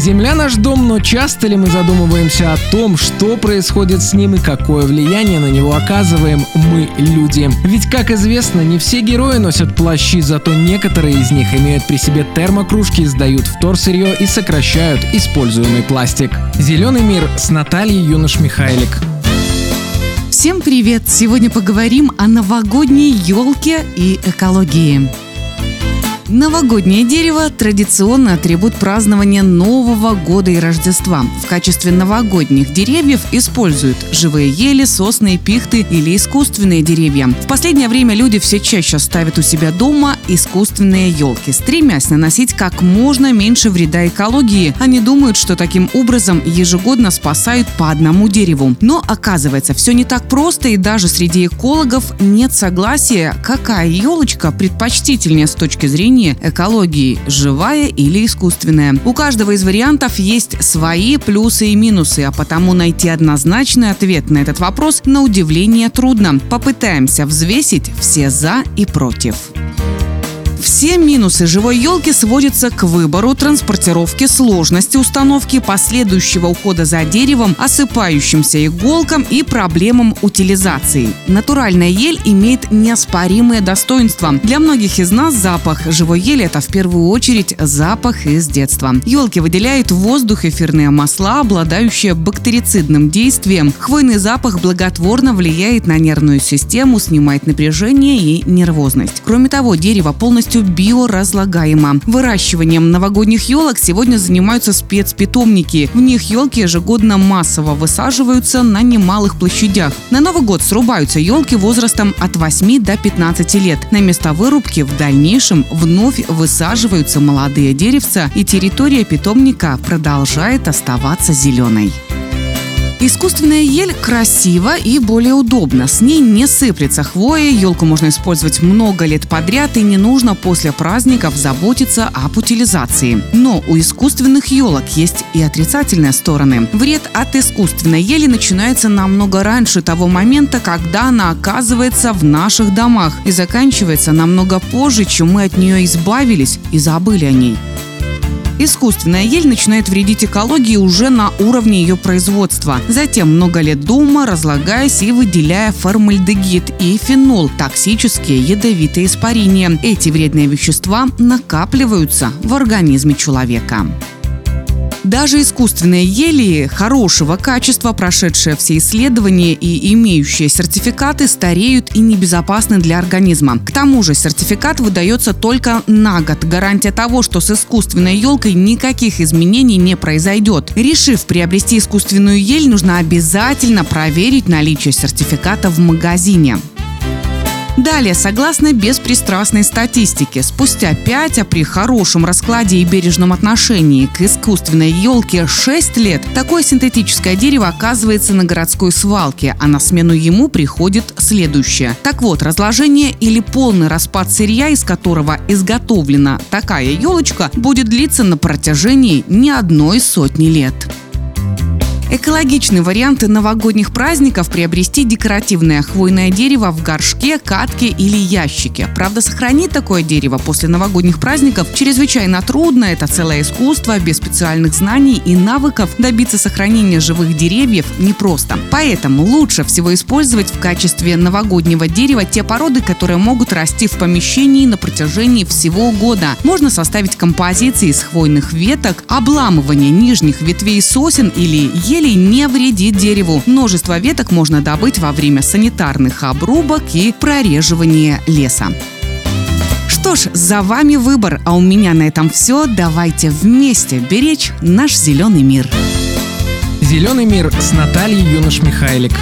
Земля наш дом, но часто ли мы задумываемся о том, что происходит с ним и какое влияние на него оказываем мы, люди? Ведь, как известно, не все герои носят плащи, зато некоторые из них имеют при себе термокружки, сдают вторсырье и сокращают используемый пластик. Зеленый мир с Натальей Юнош-Михайлик. Всем привет! Сегодня поговорим о новогодней елке и экологии. Новогоднее дерево – традиционный атрибут празднования Нового года и Рождества. В качестве новогодних деревьев используют живые ели, сосны, пихты или искусственные деревья. В последнее время люди все чаще ставят у себя дома искусственные елки, стремясь наносить как можно меньше вреда экологии. Они думают, что таким образом ежегодно спасают по одному дереву. Но оказывается, все не так просто, и даже среди экологов нет согласия, какая елочка предпочтительнее с точки зрения зрения экологии – живая или искусственная. У каждого из вариантов есть свои плюсы и минусы, а потому найти однозначный ответ на этот вопрос на удивление трудно. Попытаемся взвесить все «за» и «против». Все минусы живой елки сводятся к выбору, транспортировке, сложности установки, последующего ухода за деревом, осыпающимся иголкам и проблемам утилизации. Натуральная ель имеет неоспоримые достоинства. Для многих из нас запах живой ели – это в первую очередь запах из детства. Елки выделяют в воздух эфирные масла, обладающие бактерицидным действием. Хвойный запах благотворно влияет на нервную систему, снимает напряжение и нервозность. Кроме того, дерево полностью полностью биоразлагаемо. Выращиванием новогодних елок сегодня занимаются спецпитомники. В них елки ежегодно массово высаживаются на немалых площадях. На Новый год срубаются елки возрастом от 8 до 15 лет. На место вырубки в дальнейшем вновь высаживаются молодые деревца, и территория питомника продолжает оставаться зеленой. Искусственная ель красива и более удобна. С ней не сыплется хвоя, елку можно использовать много лет подряд и не нужно после праздников заботиться об утилизации. Но у искусственных елок есть и отрицательные стороны. Вред от искусственной ели начинается намного раньше того момента, когда она оказывается в наших домах и заканчивается намного позже, чем мы от нее избавились и забыли о ней. Искусственная ель начинает вредить экологии уже на уровне ее производства. Затем много лет дома, разлагаясь и выделяя формальдегид и фенол – токсические ядовитые испарения. Эти вредные вещества накапливаются в организме человека. Даже искусственные ели хорошего качества, прошедшие все исследования и имеющие сертификаты, стареют и небезопасны для организма. К тому же сертификат выдается только на год. Гарантия того, что с искусственной елкой никаких изменений не произойдет. Решив приобрести искусственную ель, нужно обязательно проверить наличие сертификата в магазине. Далее, согласно беспристрастной статистике, спустя 5, а при хорошем раскладе и бережном отношении к искусственной елке 6 лет, такое синтетическое дерево оказывается на городской свалке, а на смену ему приходит следующее. Так вот, разложение или полный распад сырья, из которого изготовлена такая елочка, будет длиться на протяжении не одной сотни лет. Экологичный вариант новогодних праздников – приобрести декоративное хвойное дерево в горшке, катке или ящике. Правда, сохранить такое дерево после новогодних праздников чрезвычайно трудно. Это целое искусство, без специальных знаний и навыков добиться сохранения живых деревьев непросто. Поэтому лучше всего использовать в качестве новогоднего дерева те породы, которые могут расти в помещении на протяжении всего года. Можно составить композиции из хвойных веток, обламывание нижних ветвей сосен или ели изделий не вредит дереву. Множество веток можно добыть во время санитарных обрубок и прореживания леса. Что ж, за вами выбор, а у меня на этом все. Давайте вместе беречь наш зеленый мир. Зеленый мир с Натальей Юнош-Михайлик.